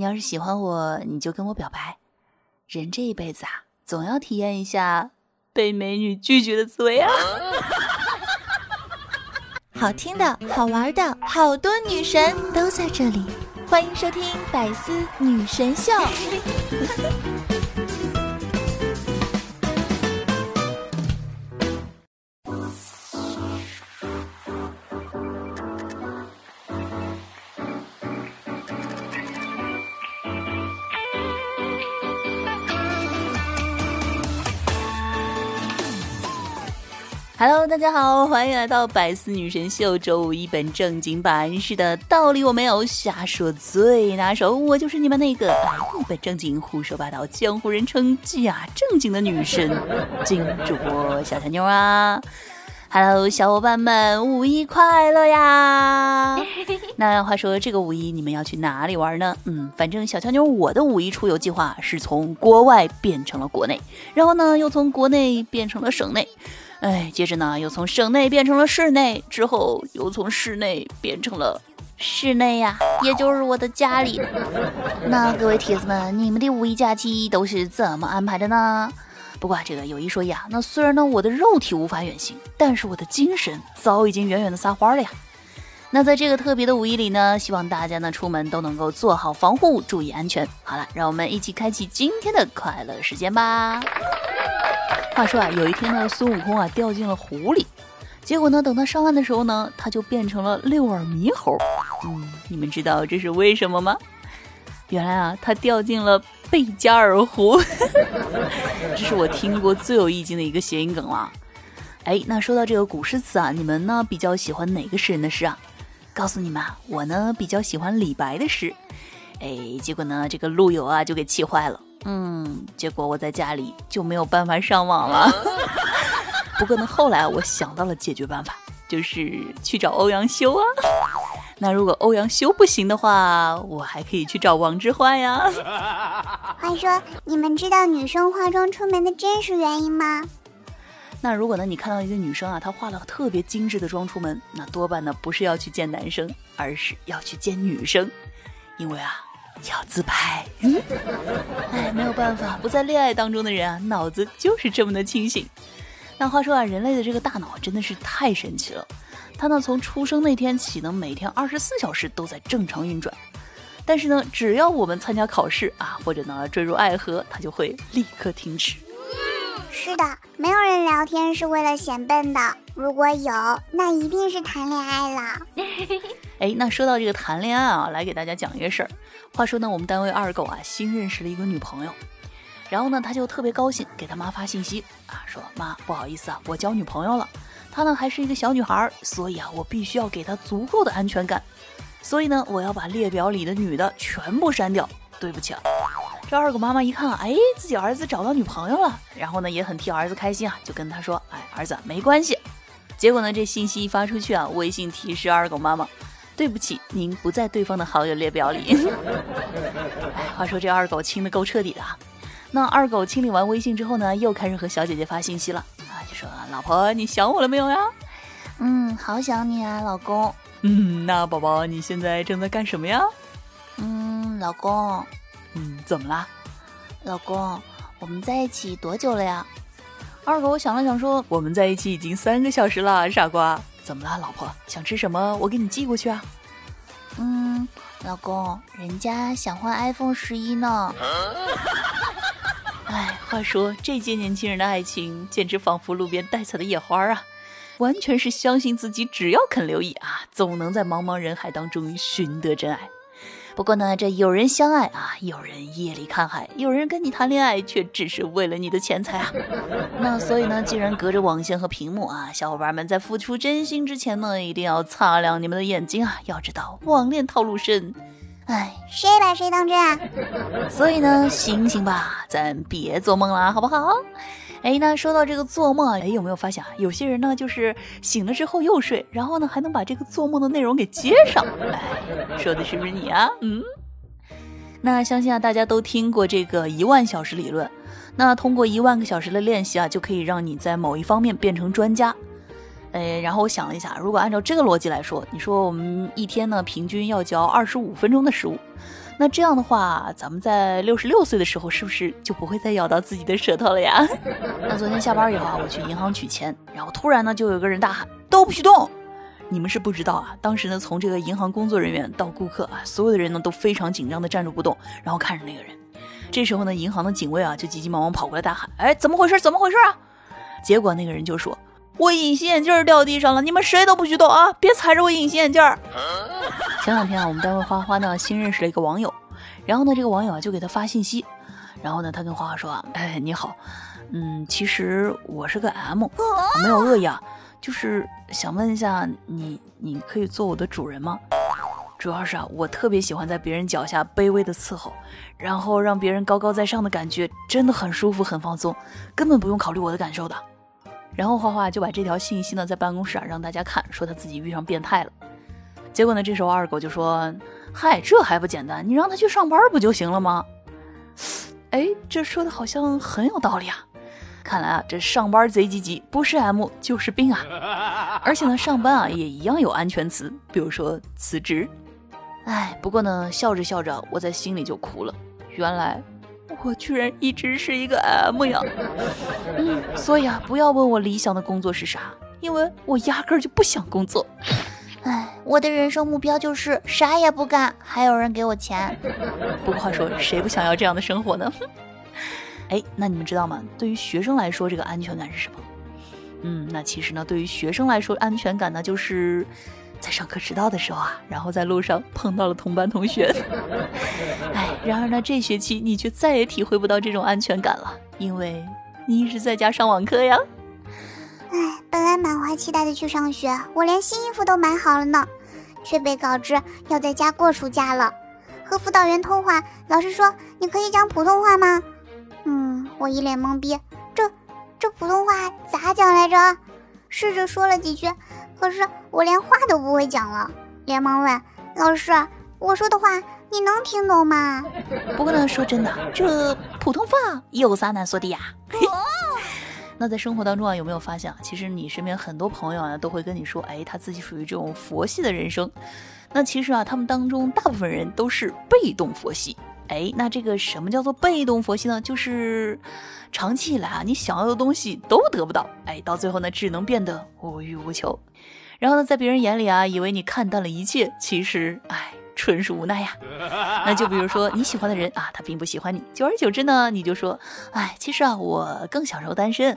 你要是喜欢我，你就跟我表白。人这一辈子啊，总要体验一下被美女拒绝的滋味啊！好听的、好玩的，好多女神都在这里，欢迎收听《百思女神秀》。Hello，大家好，欢迎来到百思女神秀周五一本正经版。是的，道理我没有，瞎说最拿手。我就是你们那个一本正经、胡说八道、江湖人称假正经的女神，金主播小小妞啊。Hello，小伙伴们，五一快乐呀！那话说，这个五一你们要去哪里玩呢？嗯，反正小乔妞我的五一出游计划是从国外变成了国内，然后呢，又从国内变成了省内。哎，接着呢，又从省内变成了市内，之后又从市内变成了室内呀，也就是我的家里。那各位铁子们，你们的五一假期都是怎么安排的呢？不过这个有一说一啊，那虽然呢我的肉体无法远行，但是我的精神早已经远远的撒欢了呀。那在这个特别的五一里呢，希望大家呢出门都能够做好防护，注意安全。好了，让我们一起开启今天的快乐时间吧。话说啊，有一天呢，孙悟空啊掉进了湖里，结果呢，等他上岸的时候呢，他就变成了六耳猕猴。嗯，你们知道这是为什么吗？原来啊，他掉进了贝加尔湖。这是我听过最有意境的一个谐音梗了。哎，那说到这个古诗词啊，你们呢比较喜欢哪个诗人的诗啊？告诉你们，我呢比较喜欢李白的诗。哎，结果呢，这个陆游啊就给气坏了。嗯，结果我在家里就没有办法上网了。不过呢，后来我想到了解决办法，就是去找欧阳修啊。那如果欧阳修不行的话，我还可以去找王之涣呀。话说，你们知道女生化妆出门的真实原因吗？那如果呢，你看到一个女生啊，她化了特别精致的妆出门，那多半呢不是要去见男生，而是要去见女生，因为啊。要自拍，哎，没有办法，不在恋爱当中的人啊，脑子就是这么的清醒。那话说啊，人类的这个大脑真的是太神奇了，它呢从出生那天起呢，每天二十四小时都在正常运转。但是呢，只要我们参加考试啊，或者呢坠入爱河，它就会立刻停止。是的，没有人聊天是为了显笨的，如果有，那一定是谈恋爱了。哎，那说到这个谈恋爱啊，来给大家讲一个事儿。话说呢，我们单位二狗啊新认识了一个女朋友，然后呢他就特别高兴，给他妈发信息啊，说妈不好意思啊，我交女朋友了，她呢还是一个小女孩，所以啊我必须要给她足够的安全感，所以呢我要把列表里的女的全部删掉，对不起啊。这二狗妈妈一看，哎，自己儿子找到女朋友了，然后呢也很替儿子开心啊，就跟他说，哎，儿子没关系。结果呢这信息一发出去啊，微信提示二狗妈妈。对不起，您不在对方的好友列表里。哎，话说这二狗清的够彻底的啊。那二狗清理完微信之后呢，又开始和小姐姐发信息了啊，就说：“老婆，你想我了没有呀？”“嗯，好想你啊，老公。”“嗯，那宝宝你现在正在干什么呀？”“嗯，老公。”“嗯，怎么啦？”“老公，我们在一起多久了呀？”二狗想了想说：“我们在一起已经三个小时了，傻瓜。”怎么了，老婆？想吃什么？我给你寄过去啊。嗯，老公，人家想换 iPhone 十一呢。哎，话说这届年轻人的爱情简直仿佛路边带彩的野花啊，完全是相信自己，只要肯留意啊，总能在茫茫人海当中寻得真爱。不过呢，这有人相爱啊，有人夜里看海，有人跟你谈恋爱，却只是为了你的钱财啊。那所以呢，既然隔着网线和屏幕啊，小伙伴们在付出真心之前呢，一定要擦亮你们的眼睛啊！要知道网恋套路深，哎，谁把谁当真啊？所以呢，醒醒吧，咱别做梦了，好不好？哎，那说到这个做梦，哎，有没有发现啊？有些人呢，就是醒了之后又睡，然后呢，还能把这个做梦的内容给接上。哎，说的是不是你啊？嗯。那相信啊，大家都听过这个一万小时理论。那通过一万个小时的练习啊，就可以让你在某一方面变成专家。哎，然后我想了一下，如果按照这个逻辑来说，你说我们一天呢，平均要嚼二十五分钟的食物。那这样的话，咱们在六十六岁的时候，是不是就不会再咬到自己的舌头了呀？那昨天下班以后啊，我去银行取钱，然后突然呢，就有个人大喊：“都不许动！”你们是不知道啊，当时呢，从这个银行工作人员到顾客啊，所有的人呢都非常紧张的站住不动，然后看着那个人。这时候呢，银行的警卫啊就急急忙忙跑过来大喊：“哎，怎么回事？怎么回事啊？”结果那个人就说：“我隐形眼镜掉地上了，你们谁都不许动啊，别踩着我隐形眼镜。”前两天啊，我们单位花花呢新认识了一个网友，然后呢，这个网友啊就给他发信息，然后呢，他跟花花说啊，哎，你好，嗯，其实我是个 M，没有恶意啊，就是想问一下你，你可以做我的主人吗？主要是啊，我特别喜欢在别人脚下卑微的伺候，然后让别人高高在上的感觉真的很舒服，很放松，根本不用考虑我的感受的。然后花花就把这条信息呢在办公室啊让大家看，说他自己遇上变态了。结果呢？这时候二狗就说：“嗨，这还不简单？你让他去上班不就行了吗？”哎，这说的好像很有道理啊！看来啊，这上班贼积极，不是 M 就是病啊！而且呢，上班啊也一样有安全词，比如说辞职。哎，不过呢，笑着笑着，我在心里就哭了。原来我居然一直是一个 M 呀！嗯，所以啊，不要问我理想的工作是啥，因为我压根儿就不想工作。唉，我的人生目标就是啥也不干，还有人给我钱。不过话说，谁不想要这样的生活呢？哎，那你们知道吗？对于学生来说，这个安全感是什么？嗯，那其实呢，对于学生来说，安全感呢，就是在上课迟到的时候啊，然后在路上碰到了同班同学。哎，然而呢，这学期你却再也体会不到这种安全感了，因为你一直在家上网课呀。唉，本来满怀期待的去上学，我连新衣服都买好了呢，却被告知要在家过暑假了。和辅导员通话，老师说：“你可以讲普通话吗？”嗯，我一脸懵逼，这这普通话咋讲来着？试着说了几句，可是我连话都不会讲了，连忙问老师：“我说的话你能听懂吗？”不过呢，说真的，这普通话有啥难说的呀？那在生活当中啊，有没有发现啊？其实你身边很多朋友啊，都会跟你说，哎，他自己属于这种佛系的人生。那其实啊，他们当中大部分人都是被动佛系。哎，那这个什么叫做被动佛系呢？就是长期以来啊，你想要的东西都得不到，哎，到最后呢，只能变得无欲无求。然后呢，在别人眼里啊，以为你看淡了一切，其实，哎。纯属无奈呀，那就比如说你喜欢的人啊，他并不喜欢你，久而久之呢，你就说，哎，其实啊，我更享受单身。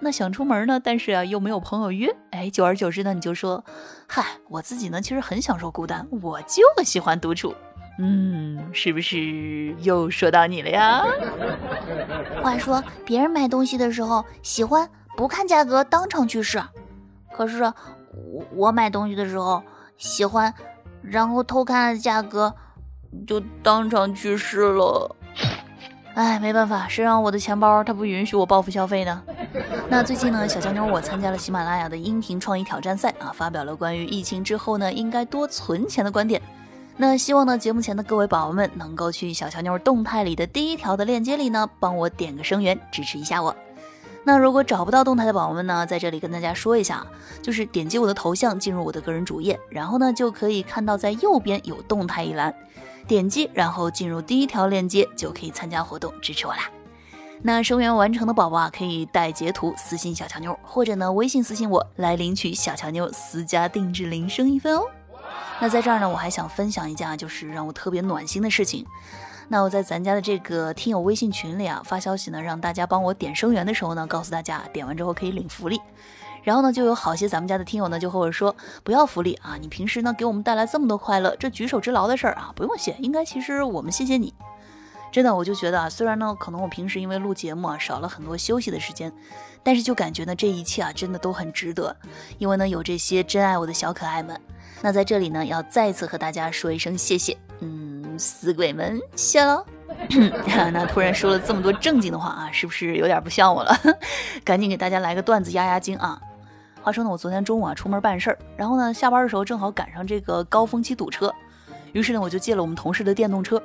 那想出门呢，但是啊，又没有朋友约，哎，久而久之呢，你就说，嗨，我自己呢，其实很享受孤单，我就喜欢独处。嗯，是不是又说到你了呀？话说，别人买东西的时候喜欢不看价格当场去试，可是我我买东西的时候喜欢。然后偷看了价格，就当场去世了。哎，没办法，谁让我的钱包它不允许我报复消费呢？那最近呢，小江妞我参加了喜马拉雅的音频创意挑战赛啊，发表了关于疫情之后呢应该多存钱的观点。那希望呢节目前的各位宝宝们能够去小乔妞动态里的第一条的链接里呢帮我点个声援，支持一下我。那如果找不到动态的宝宝们呢，在这里跟大家说一下，就是点击我的头像进入我的个人主页，然后呢就可以看到在右边有动态一栏，点击然后进入第一条链接就可以参加活动支持我啦。那声援完成的宝宝啊，可以带截图私信小乔妞，或者呢微信私信我来领取小乔妞私家定制铃声一份哦。那在这儿呢，我还想分享一件就是让我特别暖心的事情。那我在咱家的这个听友微信群里啊发消息呢，让大家帮我点声源的时候呢，告诉大家点完之后可以领福利。然后呢，就有好些咱们家的听友呢就和我说，不要福利啊，你平时呢给我们带来这么多快乐，这举手之劳的事儿啊不用谢，应该其实我们谢谢你。真的，我就觉得啊，虽然呢可能我平时因为录节目啊少了很多休息的时间，但是就感觉呢这一切啊真的都很值得，因为呢有这些真爱我的小可爱们。那在这里呢要再次和大家说一声谢谢，嗯。死鬼们，谢了。那突然说了这么多正经的话啊，是不是有点不像我了？赶紧给大家来个段子压压惊啊！话说呢，我昨天中午啊出门办事儿，然后呢下班的时候正好赶上这个高峰期堵车，于是呢我就借了我们同事的电动车，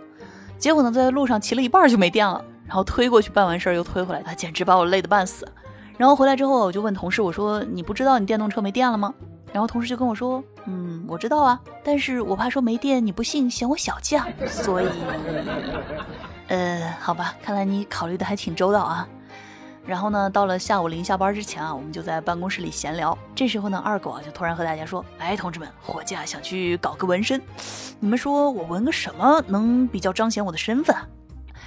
结果呢在路上骑了一半就没电了，然后推过去办完事儿又推回来，他简直把我累得半死。然后回来之后我就问同事，我说你不知道你电动车没电了吗？然后同事就跟我说，嗯，我知道啊，但是我怕说没电你不信，嫌我小气啊，所以，呃，好吧，看来你考虑的还挺周到啊。然后呢，到了下午临下班之前啊，我们就在办公室里闲聊。这时候呢，二狗啊就突然和大家说：“哎，同志们，伙计啊想去搞个纹身，你们说我纹个什么能比较彰显我的身份啊？”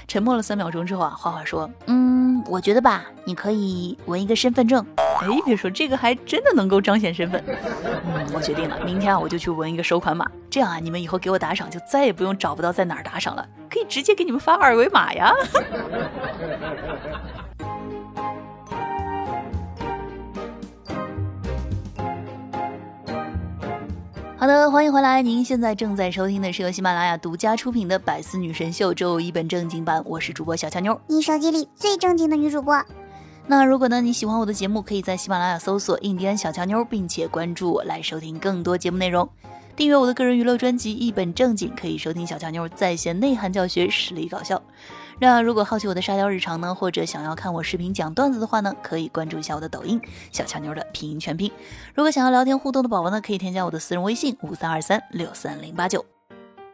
沉默了三秒钟之后啊，花花说：“嗯，我觉得吧，你可以纹一个身份证。哎，别说这个还真的能够彰显身份。嗯，我决定了，明天啊我就去纹一个收款码，这样啊你们以后给我打赏就再也不用找不到在哪儿打赏了，可以直接给你们发二维码呀。”好的，欢迎回来。您现在正在收听的是由喜马拉雅独家出品的《百思女神秀》周五一本正经版，我是主播小乔妞，你手机里最正经的女主播。那如果呢你喜欢我的节目，可以在喜马拉雅搜索“印第安小乔妞”，并且关注我来收听更多节目内容。订阅我的个人娱乐专辑《一本正经》，可以收听小乔妞在线内涵教学，实力搞笑。那如果好奇我的沙雕日常呢，或者想要看我视频讲段子的话呢，可以关注一下我的抖音小乔妞的拼音全拼。如果想要聊天互动的宝宝呢，可以添加我的私人微信五三二三六三零八九。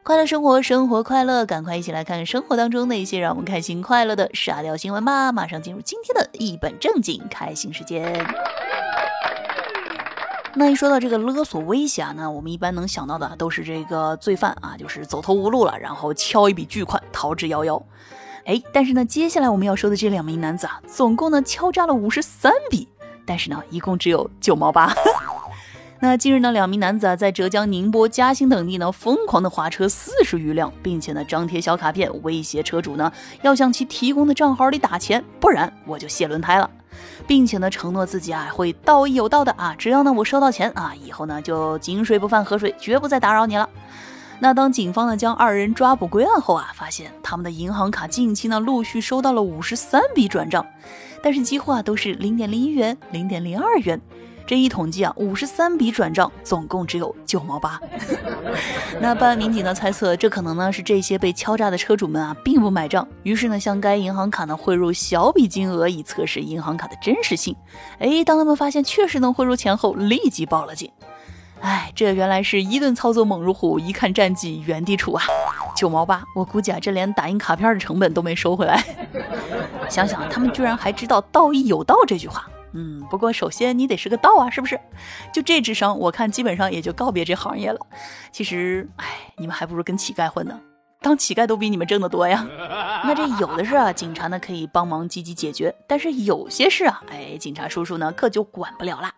快乐生活，生活快乐，赶快一起来看生活当中那些让我们开心快乐的沙雕新闻吧！马上进入今天的一本正经开心时间。那一说到这个勒索威胁呢，我们一般能想到的都是这个罪犯啊，就是走投无路了，然后敲一笔巨款逃之夭夭。哎，但是呢，接下来我们要说的这两名男子啊，总共呢敲诈了五十三笔，但是呢，一共只有九毛八。那近日呢，两名男子啊，在浙江宁波、嘉兴等地呢，疯狂的划车四十余辆，并且呢，张贴小卡片威胁车主呢，要向其提供的账号里打钱，不然我就卸轮胎了，并且呢，承诺自己啊，会道义有道的啊，只要呢我收到钱啊，以后呢就井水不犯河水，绝不再打扰你了。那当警方呢将二人抓捕归案后啊，发现他们的银行卡近期呢陆续收到了五十三笔转账，但是几乎啊都是零点零一元、零点零二元。这一统计啊，五十三笔转账总共只有九毛八。那办案民警呢猜测，这可能呢是这些被敲诈的车主们啊并不买账，于是呢向该银行卡呢汇入小笔金额以测试银行卡的真实性。哎，当他们发现确实能汇入钱后，立即报了警。哎，这原来是一顿操作猛如虎，一看战绩原地杵啊！九毛八，我估计啊，这连打印卡片的成本都没收回来。想想他们居然还知道“道义有道”这句话，嗯，不过首先你得是个道啊，是不是？就这智商，我看基本上也就告别这行业了。其实，哎，你们还不如跟乞丐混呢，当乞丐都比你们挣得多呀。那这有的事啊，警察呢可以帮忙积极解决，但是有些事啊，哎，警察叔叔呢可就管不了啦。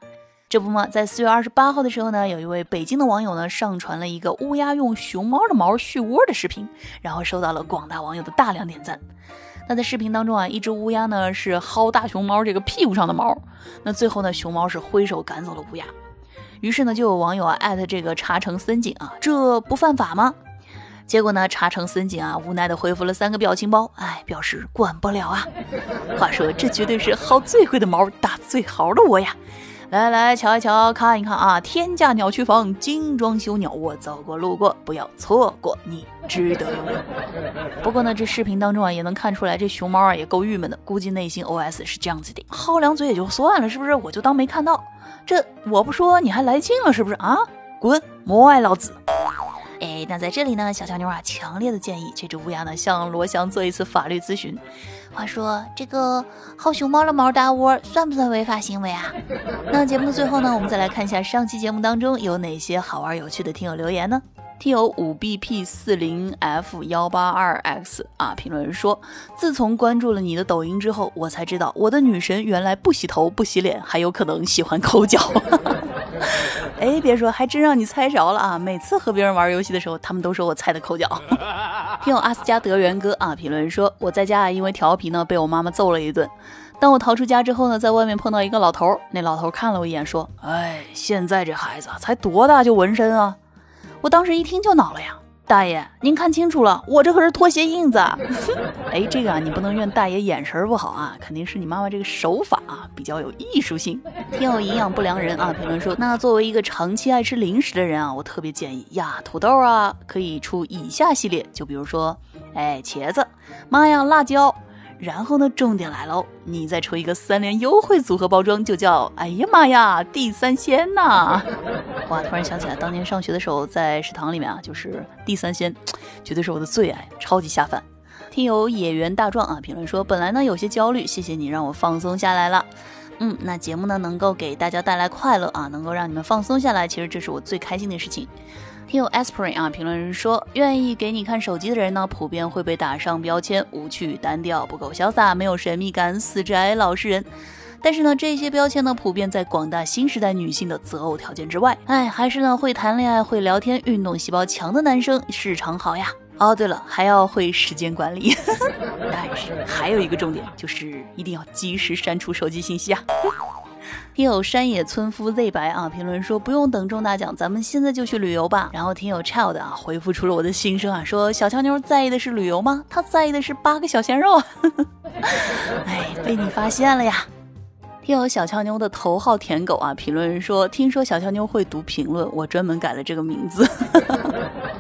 这不嘛，在四月二十八号的时候呢，有一位北京的网友呢上传了一个乌鸦用熊猫的毛续窝的视频，然后受到了广大网友的大量点赞。那在视频当中啊，一只乌鸦呢是薅大熊猫这个屁股上的毛，那最后呢，熊猫是挥手赶走了乌鸦。于是呢，就有网友啊艾特这个茶城森警啊，这不犯法吗？结果呢，茶城森警啊无奈的回复了三个表情包，哎，表示管不了啊。话说这绝对是薅最贵的毛打最豪的窝呀。来来瞧一瞧，看一看啊！天价鸟区房，精装修鸟窝，走过路过不要错过，你值得拥有。不过呢，这视频当中啊，也能看出来这熊猫啊也够郁闷的，估计内心 OS 是这样子的：薅两嘴也就算了，是不是？我就当没看到。这我不说你还来劲了，是不是啊？滚，莫爱老子！哎，那在这里呢，小乔妞啊，强烈的建议这只乌鸦呢，向罗翔做一次法律咨询。话说，这个薅熊猫的毛搭窝算不算违法行为啊？那节目的最后呢，我们再来看一下上期节目当中有哪些好玩有趣的听友留言呢？听友五 bp 四零 f 幺八二 x 啊，评论说，自从关注了你的抖音之后，我才知道我的女神原来不洗头不洗脸，还有可能喜欢抠脚。哎，别说，还真让你猜着了啊！每次和别人玩游戏的时候，他们都说我菜的抠脚。听友阿斯加德元哥啊，评论说我在家啊，因为调皮呢，被我妈妈揍了一顿。当我逃出家之后呢，在外面碰到一个老头，那老头看了我一眼，说：“哎，现在这孩子才多大就纹身啊？”我当时一听就恼了呀，大爷，您看清楚了，我这可是拖鞋印子。哎，这个啊，你不能怨大爷眼神不好啊，肯定是你妈妈这个手法啊比较有艺术性。听有营养不良人啊评论说，那作为一个长期爱吃零食的人啊，我特别建议呀，土豆啊可以出以下系列，就比如说，哎，茄子，妈呀，辣椒。然后呢，重点来喽，你再抽一个三连优惠组合包装，就叫哎呀妈呀，地三鲜呐！哇，突然想起来，当年上学的时候，在食堂里面啊，就是地三鲜，绝对是我的最爱，超级下饭。听友野原大壮啊，评论说，本来呢有些焦虑，谢谢你让我放松下来了。嗯，那节目呢能够给大家带来快乐啊，能够让你们放松下来，其实这是我最开心的事情。听友 aspirin 啊，评论人说，愿意给你看手机的人呢，普遍会被打上标签，无趣、单调、不够潇洒、没有神秘感、死宅、老实人。但是呢，这些标签呢，普遍在广大新时代女性的择偶条件之外。哎，还是呢，会谈恋爱、会聊天、运动细胞强的男生市场好呀。哦，对了，还要会时间管理。但是还有一个重点，就是一定要及时删除手机信息啊。听友山野村夫 Z 白啊，评论说不用等中大奖，咱们现在就去旅游吧。然后听友 Child 啊回复出了我的心声啊，说小乔妞在意的是旅游吗？她在意的是八个小鲜肉。哎，被你发现了呀。听友小俏妞的头号舔狗啊，评论说听说小俏妞会读评论，我专门改了这个名字。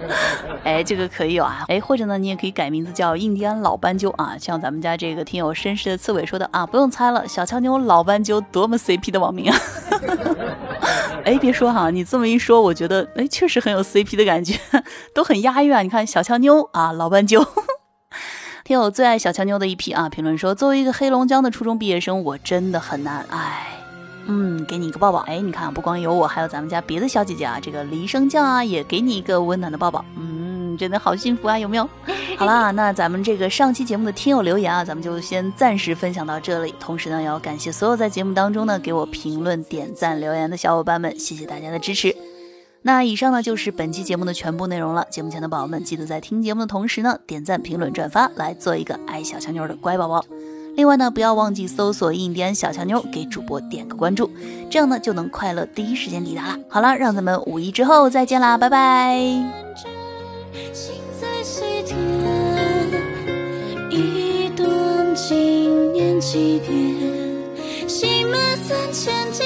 哎，这个可以有啊。哎，或者呢，你也可以改名字叫印第安老斑鸠啊。像咱们家这个听友绅士的刺猬说的啊，不用猜了，小乔妞老斑鸠多么 CP 的网名啊。哎，别说哈，你这么一说，我觉得哎，确实很有 CP 的感觉，都很押韵啊。你看小乔妞啊，老斑鸠。听友最爱小强妞的一批啊！评论说，作为一个黑龙江的初中毕业生，我真的很难。哎，嗯，给你一个抱抱。哎，你看，不光有我，还有咱们家别的小姐姐啊，这个梨生酱啊，也给你一个温暖的抱抱。嗯，真的好幸福啊，有没有？好啦，那咱们这个上期节目的听友留言啊，咱们就先暂时分享到这里。同时呢，也要感谢所有在节目当中呢给我评论、点赞、留言的小伙伴们，谢谢大家的支持。那以上呢就是本期节目的全部内容了。节目前的宝宝们，记得在听节目的同时呢，点赞、评论、转发，来做一个爱小强妞的乖宝宝。另外呢，不要忘记搜索“印第安小强妞”，给主播点个关注，这样呢就能快乐第一时间抵达了。好了，让咱们五一之后再见啦，拜拜。一段纪念几遍，心满三千记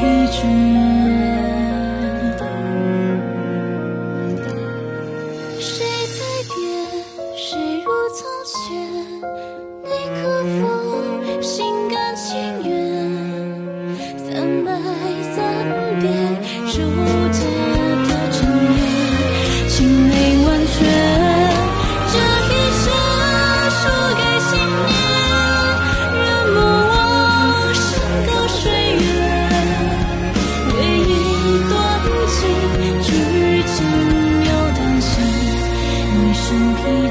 得起。唯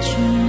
true.